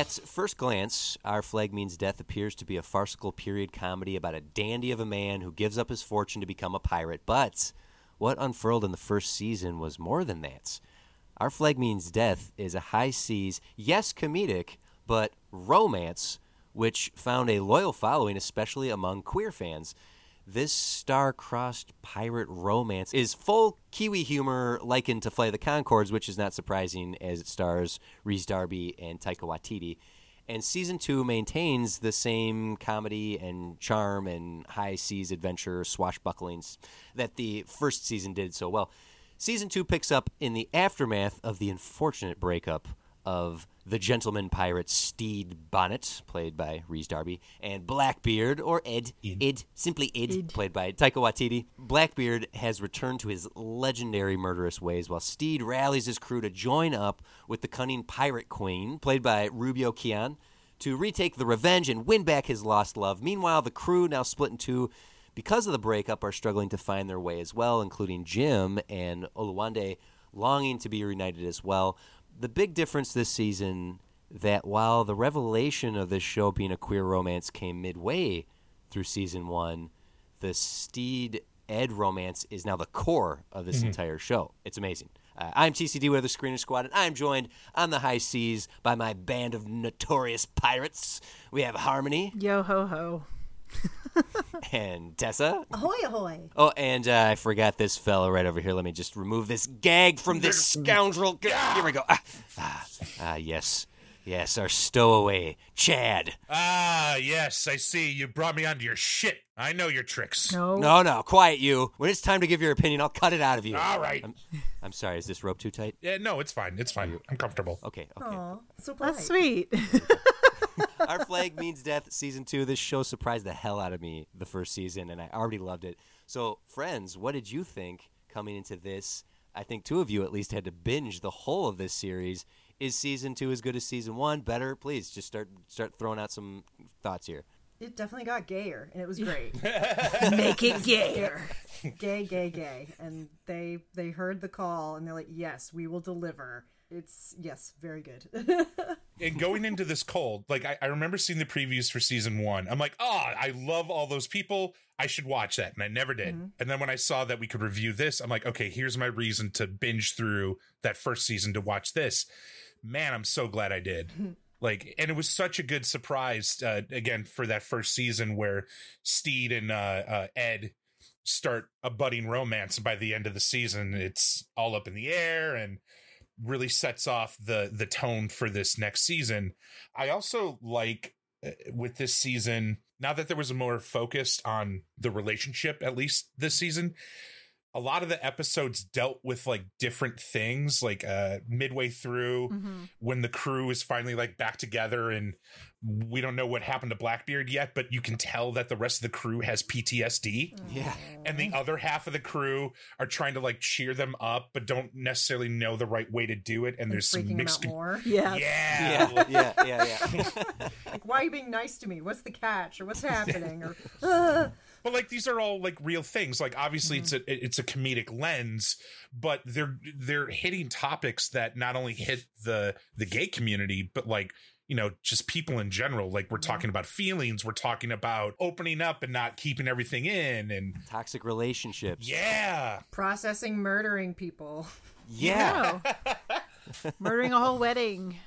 At first glance, Our Flag Means Death appears to be a farcical period comedy about a dandy of a man who gives up his fortune to become a pirate. But what unfurled in the first season was more than that. Our Flag Means Death is a high seas, yes, comedic, but romance, which found a loyal following, especially among queer fans. This star-crossed pirate romance is full Kiwi humor likened to of the Conchords, which is not surprising as it stars Rhys Darby and Taika Waititi. And season two maintains the same comedy and charm and high seas adventure swashbucklings that the first season did so well. Season two picks up in the aftermath of the unfortunate breakup of the gentleman pirate Stede Bonnet, played by Rhys Darby, and Blackbeard, or Ed, Ed, simply Ed, played by Taika Waititi. Blackbeard has returned to his legendary murderous ways, while Stede rallies his crew to join up with the cunning pirate queen, played by Ruibo Qian, to retake the revenge and win back his lost love. Meanwhile, the crew, now split in two because of the breakup, are struggling to find their way as well, including Jim and Oluwande longing to be reunited as well the big difference this season that while the revelation of this show being a queer romance came midway through season one, the Stede Ed romance is now the core of this entire show. It's amazing. Uh, I'm TCD with the Screener Squad, and I'm joined on the high seas by my band of notorious pirates. We have Harmony Yo ho ho. and Tessa. Ahoy, ahoy. Oh, and uh, I forgot this fellow right over here. Let me just remove this gag from this scoundrel. Here we go. Ah, ah, ah, yes. Yes, our stowaway, Chad. Ah, yes, I see. You brought me onto your shit. I know your tricks. No. No, no, quiet you. When it's time to give your opinion, I'll cut it out of you. All right. I'm, I'm sorry, is this rope too tight? Yeah, no, it's fine. It's fine. I'm comfortable. Okay, okay. Aw, so polite. That's sweet. Our Flag Means Death, season two. This show surprised the hell out of me the first season, and I already loved it. So, friends, what did you think coming into this? I think two of you at least had to binge the whole of this series. Is season two as good as season one? Better? Please just start start throwing out some thoughts here. It definitely got gayer, and it was great. Make it gayer. gay, gay, gay. And they they heard the call, and they're like, "Yes, we will deliver." It's yes, very good. And going into this cold, like I, I remember seeing the previews for season one. I'm like, oh, I love all those people. I should watch that. And I never did. And then when I saw that we could review this, I'm like, okay, here's my reason to binge through that first season to watch this. Man, I'm so glad I did. like and it was such a good surprise uh, again for that first season where stede and uh, uh, ed start a budding romance and by the end of the season it's all up in the air and really sets off the the tone for this next season. I also like uh, with this season now that there was a more focused on the relationship at least this season a lot of the episodes dealt with like different things like uh midway through Mm-hmm. when the crew is finally like back together and we don't know what happened to blackbeard yet but you can tell that the rest of the crew has ptsd Yeah. and the other half of the crew are trying to like cheer them up but don't necessarily know the right way to do it and And there's some mixed out more. Yeah. yeah, Yeah, yeah, yeah, yeah. Like, why are you being nice to me? What's the catch? Or what's happening? Or "Ah." But like these are all like real things like obviously it's a mm-hmm. it's a comedic lens but they're they're hitting topics that not only hit the the gay community but like you know just people in general like we're talking about feelings we're talking about opening up and not keeping everything in and Toxic relationships. yeah processing, murdering people. Yeah. No. Murdering a whole wedding.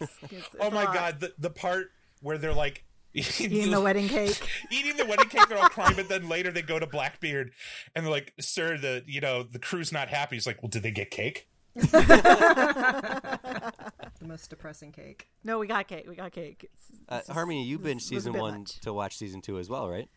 It's- it's oh my lot. god the, the part where they're like Eating the wedding cake. eating the wedding cake they're all crying but then later they go to blackbeard and they're like sir the you know the crew's not happy he's like well did they get cake The most depressing cake. No, we got cake. We got cake. It's- Uh, just- Harmony, you was- binged was season one much. to watch season two as well, right?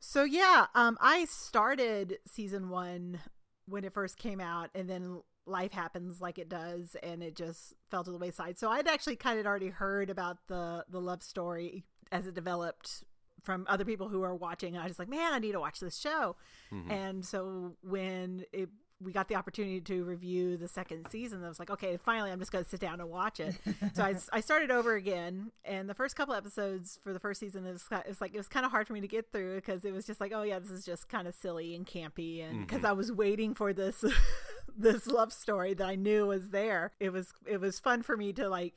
So yeah, um, I started season one when it first came out, and then life happens like it does, and it just fell to the wayside. So I'd actually kind of already heard about the the love story as it developed from other people who are watching. I was like, man, I need to watch this show. Mm-hmm. And so when it we got the opportunity to review the second season. I was like, okay, finally, I'm just going to sit down and watch it. so I, I started over again, and the first couple episodes for the first season, it was, it was like it was kind of hard for me to get through because it was just like, oh yeah, this is just kind of silly and campy, and mm-hmm. because I was waiting for this this love story that I knew was there. It was it was fun for me to like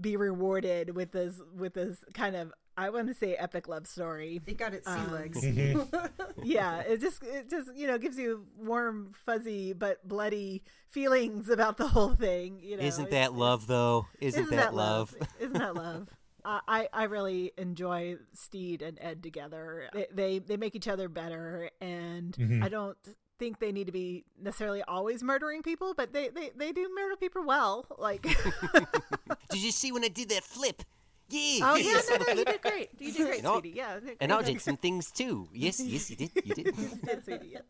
be rewarded with this with this kind of I want to say epic love story It got its sea Um, legs. yeah it just it just you know gives you warm fuzzy but bloody feelings about the whole thing you know Isn't that love, though? Isn't, isn't that, love? isn't that love I, I I really enjoy Stede and Ed together. They they, they make each other better, and mm-hmm. I don't think they need to be necessarily always murdering people, but they, they, they do murder people well. Like, Did you see when I did that flip? Yeah. oh yeah, no, no, you did great. You did great, And I'll- sweetie. Yeah, And I did some things too. Yes, yes, you did. You did. you did, sweetie. Yes.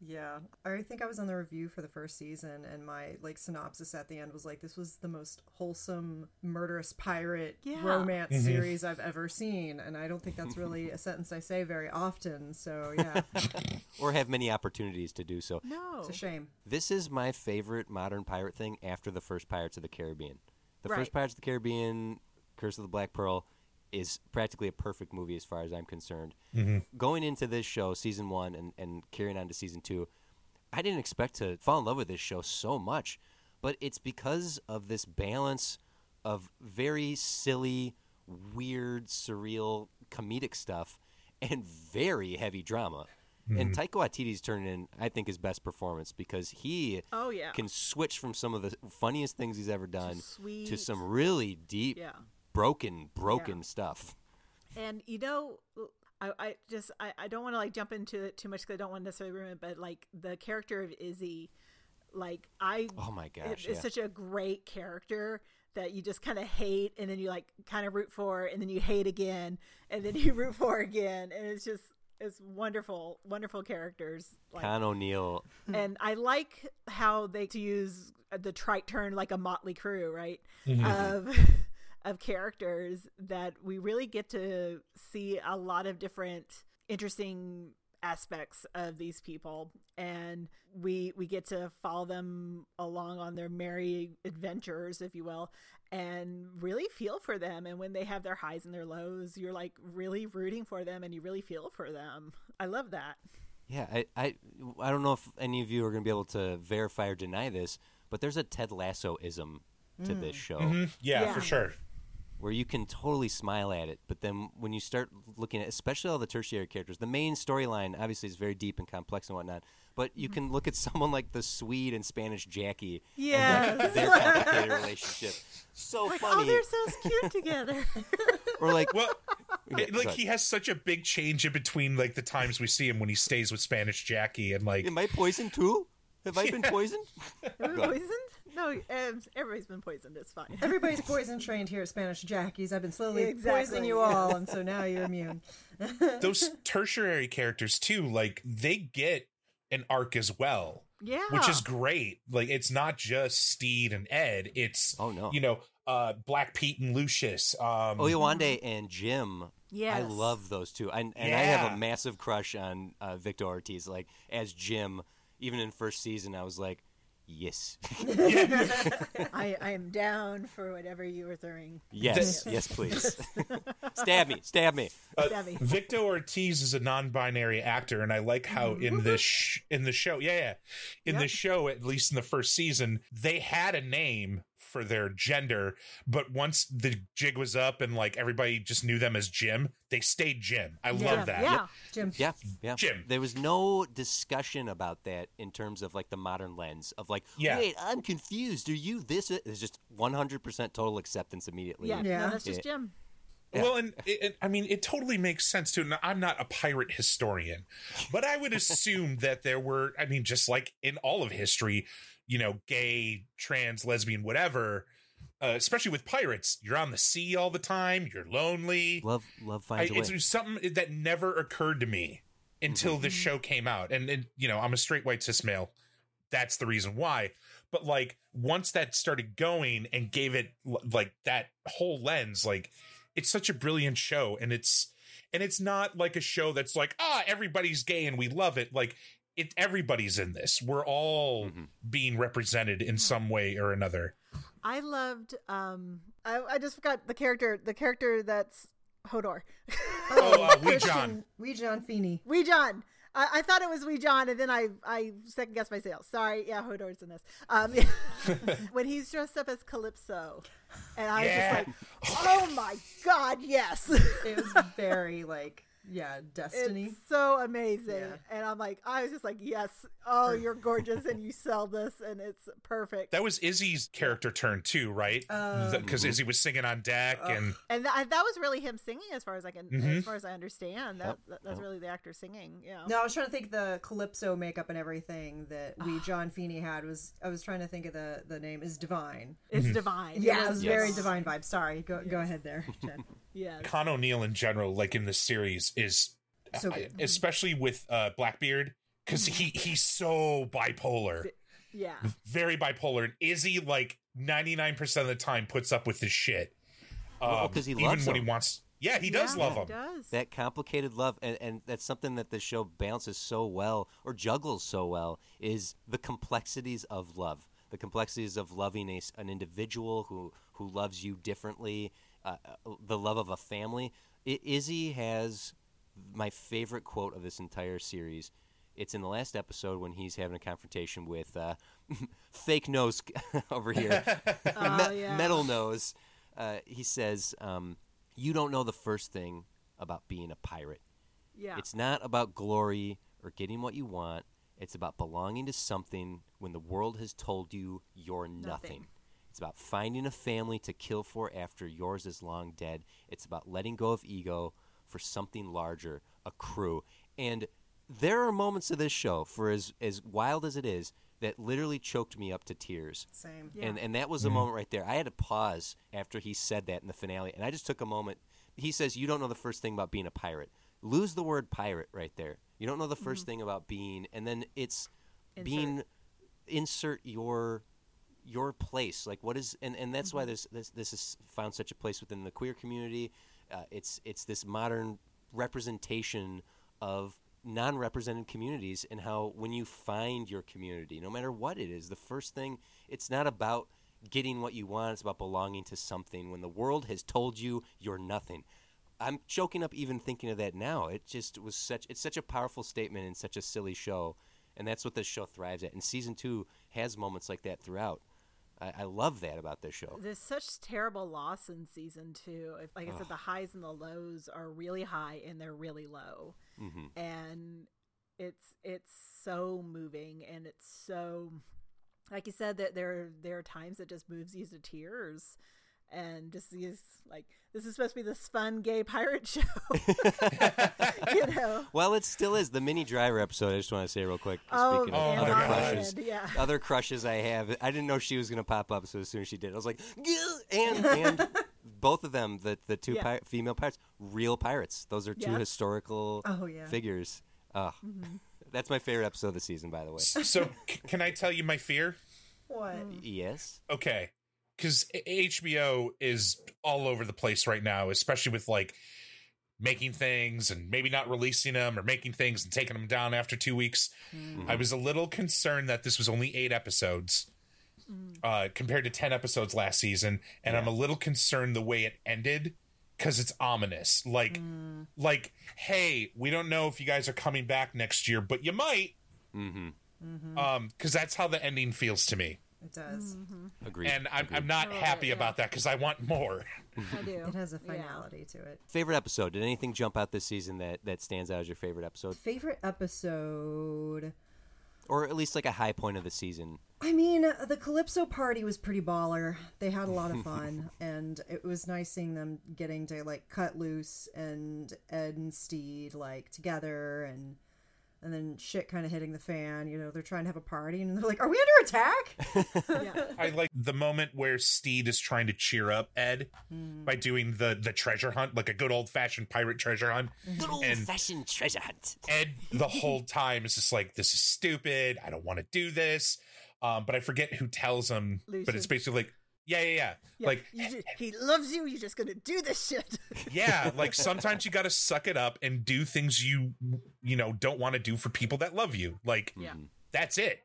Yeah, I think I was on the review for the first season, and my like synopsis at the end was like, "This was the most wholesome, murderous pirate Yeah. romance mm-hmm. series I've ever seen," and I don't think that's really a sentence I say very often. So yeah, or have many opportunities to do so. No. it's a shame. This is my favorite modern pirate thing after the first Pirates of the Caribbean. The Right. first Pirates of the Caribbean, Curse of the Black Pearl, is practically a perfect movie as far as I'm concerned. Mm-hmm. Going into this show, season one, and, and carrying on to season two, I didn't expect to fall in love with this show so much, but it's because of this balance of very silly, weird, surreal, comedic stuff and very heavy drama. And mm-hmm. Taika Waititi's turning in, I think, his best performance because he Oh yeah. can switch from some of the funniest things he's ever done to some really deep, Yeah. Broken, broken stuff. And you know, I, I just I, I don't want to like jump into it too much because I don't want to necessarily ruin it. But like the character of Izzy, like I Oh my it- gosh! it's such a great character that you just kind of hate and then you like kind of root for and then you hate again and then you root for again and it's just it's wonderful wonderful characters like Con O'Neill. and I like how they to use the trite term like a motley crew, right? Mm-hmm. Of of characters that we really get to see a lot of different interesting aspects of these people. And we we get to follow them along on their merry adventures if you will and really feel for them. And when they have their highs and their lows you're like really rooting for them and you really feel for them. I love that. Yeah, I, I, I don't know if any of you are going to be able to verify or deny this, but there's a Ted Lasso ism to mm. this show. Yeah, Yeah. for sure. Where you can totally smile at it, but then when you start looking at, especially all the tertiary characters, the main storyline obviously is very deep and complex and whatnot. But you can look at someone like the Swede and Spanish Jackie, yeah, Yes. their complicated relationship, so like oh, funny. oh they're so cute together or like, Well, it- like he has such a big change in between like the times we see him when he stays with Spanish Jackie and like am I poisoned too? Have I been poisoned? Are we poisoned? No, um, everybody's been poisoned. It's fine. Everybody's poison trained here at Spanish Jackies. I've been slowly Exactly, poisoning you all, and so now you're immune. those tertiary characters too. Like they get an arc as well. Yeah, which is great. Like it's not just Stede and Ed. It's Oh, no. you know, uh, Black Pete and Lucius. Um, Oyewande and Jim. Yeah. I love those two, and, and I have a massive crush on uh, Vico Ortiz. Like as Jim, even in first season, I was like, yes, I, I am down for whatever you were throwing. yes, yes, please, stab me, stab me. Debbie. Uh, Vico Ortiz is a non-binary actor, and I like how mm-hmm. in this sh- in the show, yeah, yeah, in Yep. the show, at least in the first season, they had a name for their gender, but once the jig was up and like everybody just knew them as Jim, they stayed Jim. I Yeah, love that. Yeah, Jim, Yeah, yeah. Jim. There was no discussion about that in terms of like the modern lens of like, Yeah. wait, I'm confused. Are you this? It's just 100% total acceptance immediately. yeah, Yeah. No, that's just Yeah. Jim. Well, and, it, I mean, it totally makes sense too. And I'm not a pirate historian, but I would assume that there were, I mean, just like in all of history, you know, gay, trans, lesbian, whatever. Uh, especially with pirates, you're on the sea all the time. You're lonely. Love, love I, finds a way. it's something that never occurred to me until Mm-hmm. this show came out, and, and you know, I'm a straight white cis male. That's the reason why. But like once that started going and gave it like that whole lens, like it's such a brilliant show, and it's and it's not like a show that's like ah everybody's gay and we love it. Like it, everybody's in this. We're all Mhm. being represented in some way or another. I loved. Um, I, I just forgot the character. The character that's Hodor. Oh, uh, Wee Christian- John. Wee John Feeney. Wee John. I, I thought it was Wee John, and then I I second guessed myself. Sorry, yeah, Hodor's in this. Um, when he's dressed up as Calypso, and I was Yeah. just like, oh my god, yes, It was very like yeah, Destiny. it's so amazing. Yeah. And I'm like, I was just like, yes, oh, you're gorgeous, and you sell this, and it's perfect. That was Izzy's character turn too, right? Um, Because Izzy was singing on deck, and and that, that was really him singing, as far as I can, Mhm. as far as I understand. That, that that's really the actor singing. Yeah. No, I was trying to think the Calypso makeup and everything that Wee John Feeney had was I was trying to think of the the name is Divine. It's divine. Yeah, it It was very divine vibe. Sorry, go go ahead there, Jen. Yes. Con O'Neill in general, like in the series, is So I- especially with uh, Blackbeard because he he's so bipolar, Yeah. very bipolar. And Izzy, like ninety nine percent of the time, puts up with this shit. Well, Um, 'cause he even loves when he wants. Yeah, he does Yeah, love him. does. that complicated love and, and that's something that the show balances so well or juggles so well is the complexities of love the complexities of loving a s an individual who who loves you differently uh, uh, the love of a family I, izzy has my favorite quote of this entire series it's in the last episode when he's having a confrontation with uh, fake nose over here Oh, Me- yeah. metal nose uh, he says um, you don't know the first thing about being a pirate Yeah. it's not about glory or getting what you want. It's about belonging to something when the world has told you you're nothing. Nothing. It's about finding a family to kill for after yours is long dead. It's about letting go of ego for something larger, a crew. And there are moments of this show, for as, as wild as it is, that literally choked me up to tears. Same. Yeah. And and that was a mm-hmm. moment right there. I had to pause after he said that in the finale, and I just took a moment. He says, "You don't know the first thing about being a pirate. Lose the word pirate right there. You don't know the 1st mm-hmm. thing about being, and then it's being insert your your place. Like what is, and and that's why mm-hmm. this this this has found such a place within the queer community. Uh, it's it's this modern representation of non-represented communities and how when you find your community no matter what it is the first thing it's not about getting what you want it's about belonging to something. When the world has told you you're nothing. I'm choking up even thinking of that now. It just was such it's such a powerful statement in such a silly show. And that's what this show thrives at. And season two has moments like that throughout i, I love that about this show. There's such terrible loss in season two. If, like I said, the highs and the lows are really high and they're really low, hmm and it's it's so moving and it's so, like you said, that there there are times that just moves you to tears, and just these like this is supposed to be this fun gay pirate show, you know. well it still is the Minnie Driver episode i just want to say real quick Oh, speaking of other crushes yeah. other crushes I have. I didn't know she was going to pop up, so as soon as she did, I was like, and and both of them, the the two Yeah. pi- female pirates, real pirates. Those are two Yes. historical Oh, yeah. figures. Oh, Mm-hmm. that's my favorite episode of the season, by the way. So, c- can I tell you my fear? What? yes. okay because hbo is all over the place right now especially with like making things and maybe not releasing them or making things and taking them down after two weeks. I was a little concerned that this was only eight episodes uh, compared to 10 episodes last season and i'm a little concerned the way it ended because it's ominous. Like like hey we don't know if you guys are coming back next year but you might. Mm-hmm. um because that's how the ending feels to me It does. Mm-hmm. Agreed. and I'm, Agreed. I'm not Oh, happy yeah. about that because I want more. I do. It has a Yeah. finality to it. favorite episode. Did anything jump out this season that that stands out as your favorite episode, Favorite episode? or at least like a high point of the season? I mean, the Calypso party was pretty baller. They had a lot of fun, and it was nice seeing them getting to like cut loose and Ed and Stede like together, and and then shit kind of hitting the fan. You know, they're trying to have a party, and they're like, "Are we under attack?" yeah. I like the moment where Stede is trying to cheer up Ed Hmm. by doing the the treasure hunt, like a good old fashioned pirate treasure hunt. Good old And- fashioned treasure hunt. Ed the whole time is just like, "This is stupid. I don't want to do this." Um, but I forget who tells him. But it's basically like, "Yeah, yeah, yeah." Yeah, Like, you ju- he loves you. You're just gonna do this shit. yeah, like sometimes you got to suck it up and do things you you know don't want to do for people that love you. Like, Yeah. that's it.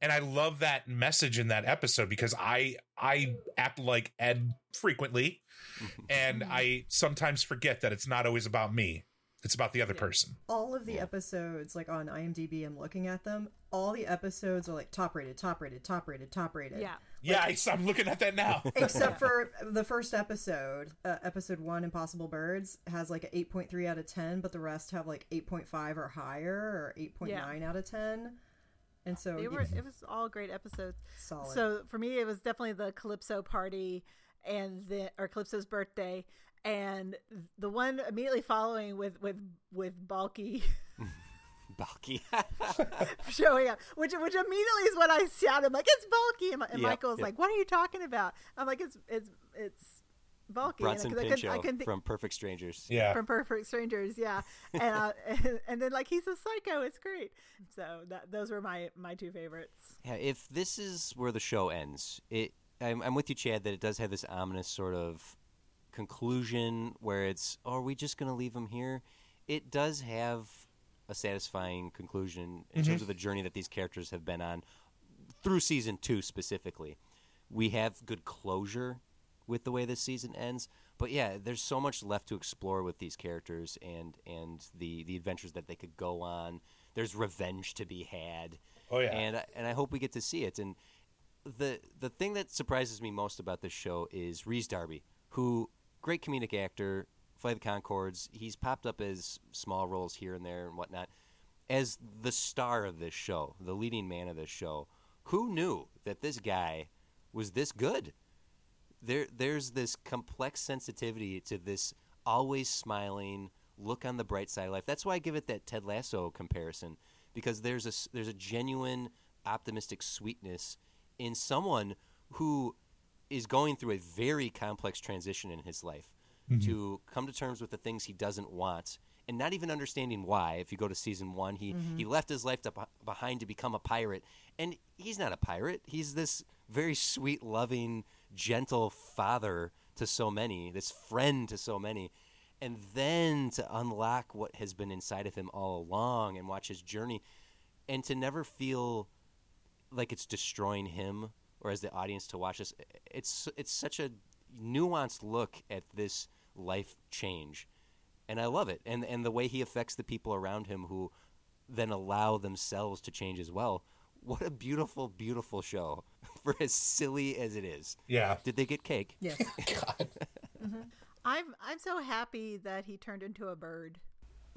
And I love that message in that episode because I I act like Ed frequently, and I sometimes forget that it's not always about me. It's about the other person. all of the episodes, like on IMDb, I'm looking at them. All the episodes are like top rated, top rated, top rated, top rated. yeah. Yeah, I, I'm looking at that now. Except for the first episode, uh, episode one, Impossible Birds, has like an 8.3 out of 10, but the rest have like 8.5 or higher or 8.9 out of 10. And so, They yeah, were. It was all great episodes. solid. So for me, it was definitely the Calypso party and the or Calypso's birthday, and the one immediately following with with with Balki Balki. showing up, which which immediately is when I shouted, I'm like, "It's Balki And, and Yep, Michael's yep. like, "What are you talking about?" I'm like, "It's it's it's Balki." And I Bronson couldn't- I couldn't- I couldn't think- from Perfect Strangers. Yeah. from Perfect Strangers, yeah, and, uh, and and then like he's a psycho. It's great. So that those were my my two favorites. Yeah, if this is where the show ends, it I'm, I'm with you, Chad, that it does have this ominous sort of conclusion where it's, oh, are we just going to leave him here? It does have a satisfying conclusion in terms mm-hmm. of the journey that these characters have been on through season two specifically. We have good closure with the way this season ends, but yeah, there's so much left to explore with these characters and and the the adventures that they could go on. There's revenge to be had. Oh, yeah. and I- and I hope we get to see it. And the the thing that surprises me most about this show is Rhys Darby, who great comedic actor, of the Conchords. He's popped up as small roles here and there and whatnot. As the star of this show, the leading man of this show, who knew that this guy was this good? There, there's this complex sensitivity to this always smiling look on the bright side of life. That's why I give it that Ted Lasso comparison because there's a there's a genuine optimistic sweetness in someone who is going through a very complex transition in his life mm-hmm. to come to terms with the things he doesn't want and not even understanding why. If you go to season one he, he mm-hmm. left his life to, behind to become a pirate. And he's not a pirate. He's this very sweet loving gentle father to so many this friend to so many. And then to unlock what has been inside of him all along and watch his journey and to never feel like it's destroying him or as the audience to watch this it's it's such a nuanced look at this life change and I love it and and the way he affects the people around him who then allow themselves to change as well what a beautiful beautiful show for as silly as it is Yeah. did they get cake yes. God. Mm-hmm. I'm I'm so happy that he turned into a bird.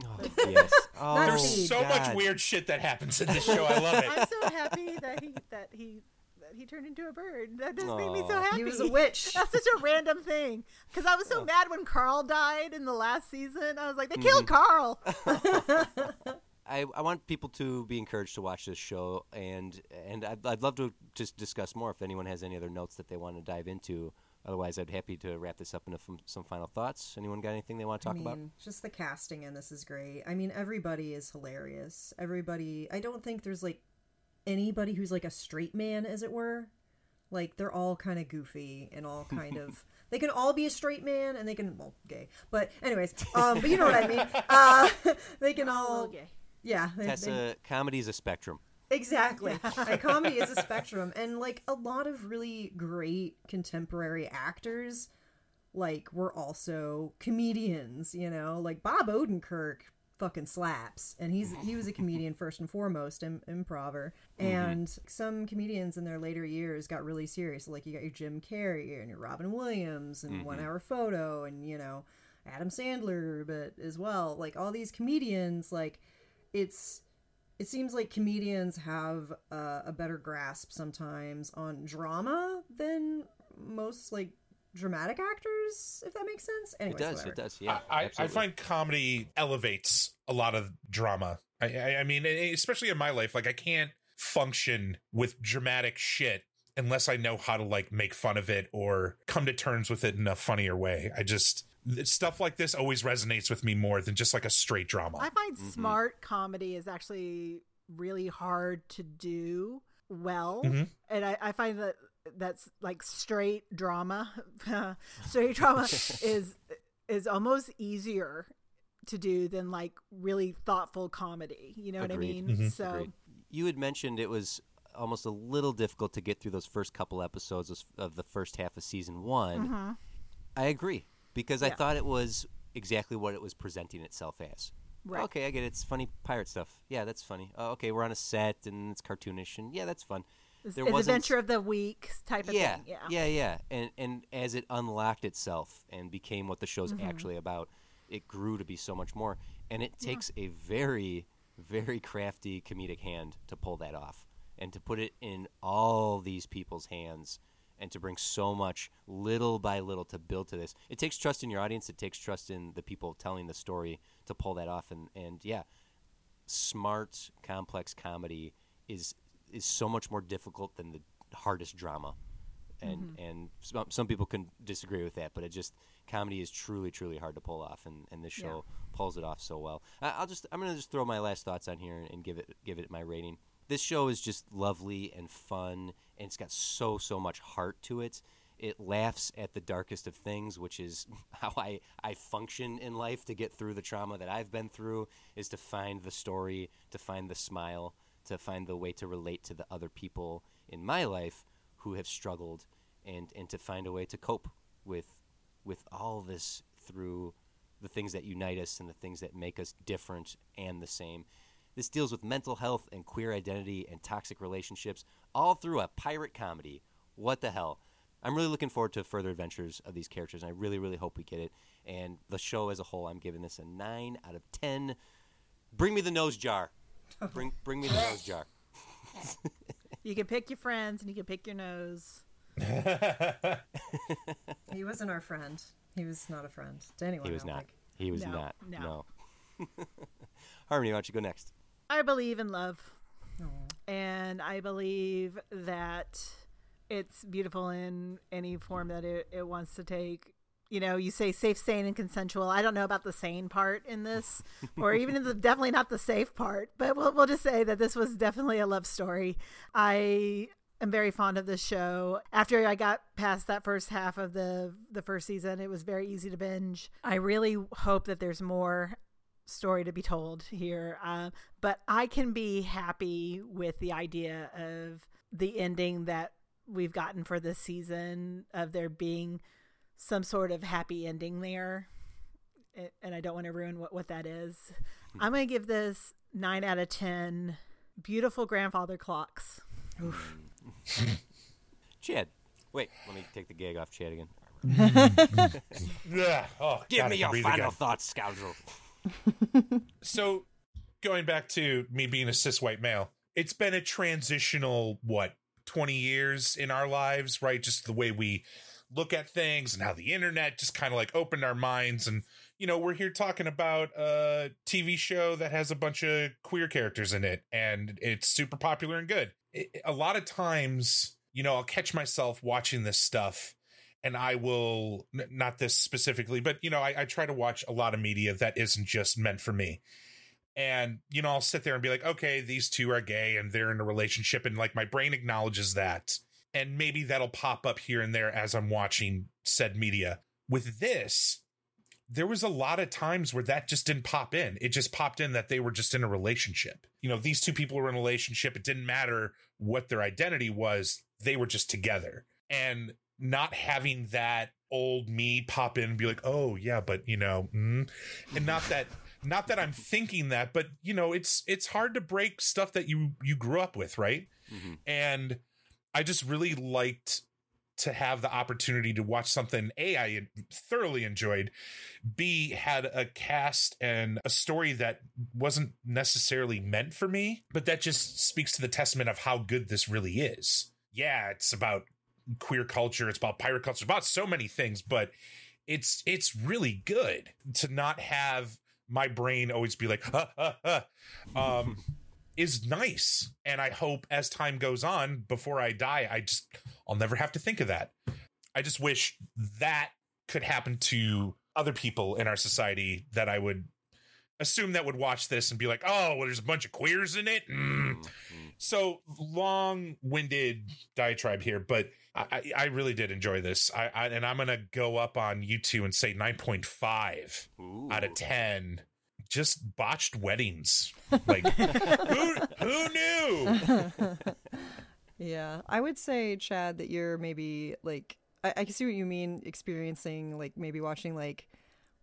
oh, yes oh, There's There's so much weird shit that happens in this show. I love it. I'm so happy that he that he that he turned into a bird. That just made me so happy. He was a witch. That's such a random thing. Because I was so mad when Carl died in the last season. I was like, they killed mm-hmm. Carl. I, I want people to be encouraged to watch this show, and and I'd, I'd love to just discuss more if anyone has any other notes that they want to dive into. Otherwise, I'd be happy to wrap this up into f- some final thoughts. Anyone got anything they want to talk I about? just the casting in this is great. I mean, everybody is hilarious. Everybody, I don't think there's like anybody who's like a straight man, as it were. Like they're all kind of goofy and all kind of. They can all be a straight man, and they can well gay. But anyways, um, but you know what I mean. Uh, they can all, Okay. yeah. They, they- comedy is a spectrum. Exactly. and comedy is a spectrum. And like a lot of really great contemporary actors, like, were also comedians, you know? Like Bob Odenkirk fucking slaps. And he's he was a comedian first and foremost, Im- improver. And some comedians in their later years got really serious. Like you got your Jim Carrey and your Robin Williams and One Hour Photo and, you know, Adam Sandler, but as well. Like all these comedians, like it's it seems like comedians have uh, a better grasp sometimes on drama than most like dramatic actors, if that makes sense. Anyways, it does. whatever. It does. Yeah. I, I absolutely. find comedy elevates a lot of drama. I, I, I mean, especially in my life, like I can't function with dramatic shit unless I know how to like make fun of it or come to terms with it in a funnier way. I just stuff like this always resonates with me more than just like a straight drama. I find Mhm. smart comedy is actually really hard to do well, Mhm. and I, I find that that's like straight drama. straight drama is is almost easier to do than like really thoughtful comedy. You know what I Agreed. mean? Mhm. So Agreed. You had mentioned it was almost a little difficult to get through those first couple episodes of- of the first half of season one. Mhm. I agree because I thought it was exactly what it was presenting itself as. Right. Okay, I get it. It's funny pirate stuff. Yeah, that's funny. Oh, okay, we're on a set and it's cartoonish and yeah, that's fun. There wasn't- adventure of the week type of yeah, thing. Yeah. yeah, yeah. And and as it unlocked itself and became what the show's Mm-hmm. actually about, it grew to be so much more. And it takes a very, very crafty comedic hand to pull that off and to put it in all these people's hands and to bring so much little by little to build to this. It takes trust in your audience. It takes trust in the people telling the story to pull that off. And and yeah, smart, complex comedy is is so much more difficult than the hardest drama. And mm-hmm. and some, some people can disagree with that, but it just comedy is truly truly hard to pull off, and, and this Yeah. show pulls it off so well. I, I'll just I'm gonna just throw my last thoughts on here and give it give it my rating. This show is just lovely and fun, and it's got so so much heart to it. It laughs at the darkest of things, which is how I, I function in life to get through the trauma that I've been through, is to find the story, to find the smile, to find the way to relate to the other people in my life who have struggled and, and to find a way to cope with with all this through the things that unite us and the things that make us different and the same. This deals with mental health and queer identity and toxic relationships, all through a pirate comedy. What the hell? I'm really looking forward to further adventures of these characters, and I really, really hope we get it. And the show as a whole, I'm giving this a 9 out of 10. Bring me the nose jar. Bring, bring me the nose jar. You can pick your friends and you can pick your nose. He wasn't our friend. He was not a friend to anyone. He I was don't not. think. He was No, not. no. No. Harmony, why don't you go next? I believe in love. Aw. and I believe that it's beautiful in any form that it, it wants to take. You know, you say safe, sane, and consensual. I don't know about the sane part in this, or even the definitely not the safe part. But we'll we'll just say that this was definitely a love story. I am very fond of this show. After I got past that first half of the the first season, it was very easy to binge. I really hope that there's more story to be told here. Uh, but I can be happy with the idea of the ending that we've gotten for this season, of there being some sort of happy ending there. A- And I don't want to ruin what, what that is. Hmm. I'm going to give this 9 out of 10 beautiful grandfather clocks. Chad. Wait, let me take the gag off Chad again. Yeah. Oh, Give God, me your final again. thoughts, scoundrel. so going back to me being a cis white male it's been a transitional what 20 years in our lives right just the way we look at things and how the internet just kind of like opened our minds. And you know we're here talking about a tv show that has a bunch of queer characters in it and it's super popular and good. It, a lot of times you know i'll catch myself watching this stuff and I will not this specifically, but you know, I, I try to watch a lot of media that isn't just meant for me. And you know, I'll sit there and be like, okay, these two are gay and they're in a relationship, and like my brain acknowledges that, and maybe that'll pop up here and there as I'm watching said media. With this, there was a lot of times where that just didn't pop in. It just popped in that they were just in a relationship. You know, these two people were in a relationship. It didn't matter what their identity was, they were just together. And not having that old me pop in and be like, oh, yeah, but, you know, mm. and not that. Not that I'm thinking that, but you know, it's it's hard to break stuff that you you grew up with, right? Mhm. And I just really liked to have the opportunity to watch something A, I thoroughly enjoyed, B, had a cast and a story that wasn't necessarily meant for me, but that just speaks to the testament of how good this really is. Yeah, it's about queer culture, it's about pirate culture, about so many things, but it's it's really good to not have my brain always be like, huh, huh, huh, um, is nice. And I hope as time goes on, before I die, I just, I'll never have to think of that. I just wish that could happen to other people in our society that I would assume that would watch this and be like, oh, well, there's a bunch of queers in it. Mm. So long winded diatribe here, but I, I really did enjoy this. I, I and I'm gonna go up on YouTube and say 9.5 Ooh. out of 10 just botched weddings. Like who who knew? Yeah, I would say, Chad, that you're maybe like I, I can see what you mean, experiencing like maybe watching like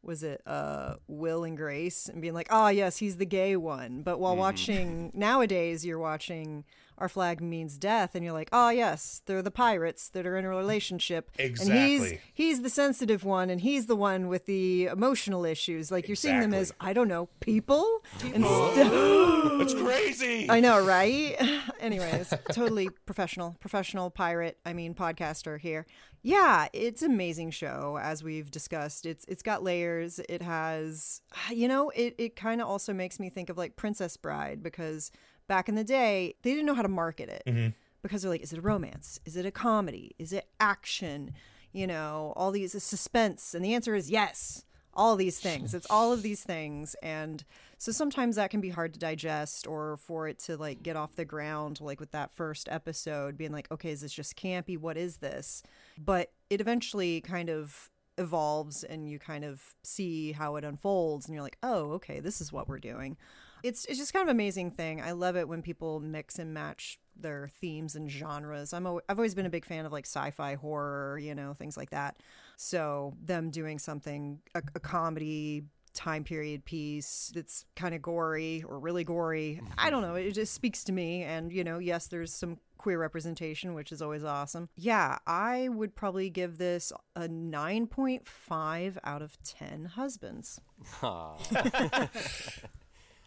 was it uh Will and Grace and being like, oh yes, he's the gay one. But while mm-hmm. watching nowadays, you're watching Our Flag Means Death, and you're like, oh yes, they're the pirates that are in a relationship, and he's he's the sensitive one, and he's the one with the emotional issues. Like you're seeing them as I don't know people instead. that's crazy I know, right? Anyways, totally professional, professional pirate. I mean, podcaster here. Yeah, it's an amazing show, as we've discussed. It's it's got layers. It has, you know, it it kind of also makes me think of like Princess Bride because back in the day they didn't know how to market it mm-hmm. because they're like, is it a romance? Is it a comedy? Is it action? You know, all these suspense, and the answer is yes all these things. It's all of these things. And so sometimes that can be hard to digest or for it to like get off the ground, like with that first episode, being like, okay, is this just campy? What is this? But it eventually kind of evolves and you kind of see how it unfolds and you're like, oh, okay, this is what we're doing. It's, it's just kind of amazing thing. I love it when people mix and match their themes and genres. I'm a, I've always been a big fan of like sci-fi horror, you know, things like that. So them doing something a, a comedy time period piece that's kind of gory or really gory. I don't know, it just speaks to me and you know, yes, there's some queer representation, which is always awesome. Yeah, I would probably give this a 9.5 out of 10 husbands.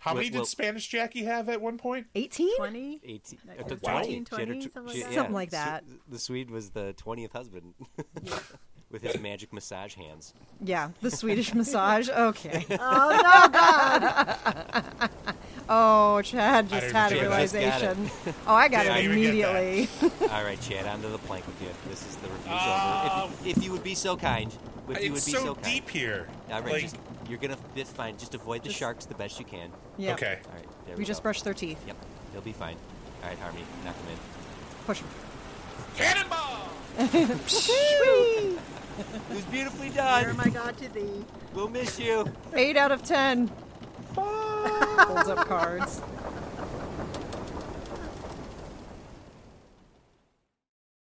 How many Well- did well- spanish jackie have at one point 18? 20? 18, Like uh, a 20. 20, She had something like that. Like that. The Swede was the 20th husband with his magic massage hands. Yeah, the Swedish massage. Okay. Oh, oh no, God. Oh, Chad just had a think of that. Just got it. realization. Oh, I got Didn't it even get that. immediately. All right, Chad, onto the plank with you. This is the review's Oh. over. If, um, if you would be so kind, if you would be so, so, kind. deep here All right, like just, you're gonna. It's fine. Just avoid the sharks the best you can. Yeah. okay All right, there we, We just go. brushed their teeth. Yep, they'll be fine. All right, Harmony, knock them in. Push them. cannonball It was beautifully Where done. am I God to thee? We'll miss you. Eight out of ten. Holds up cards.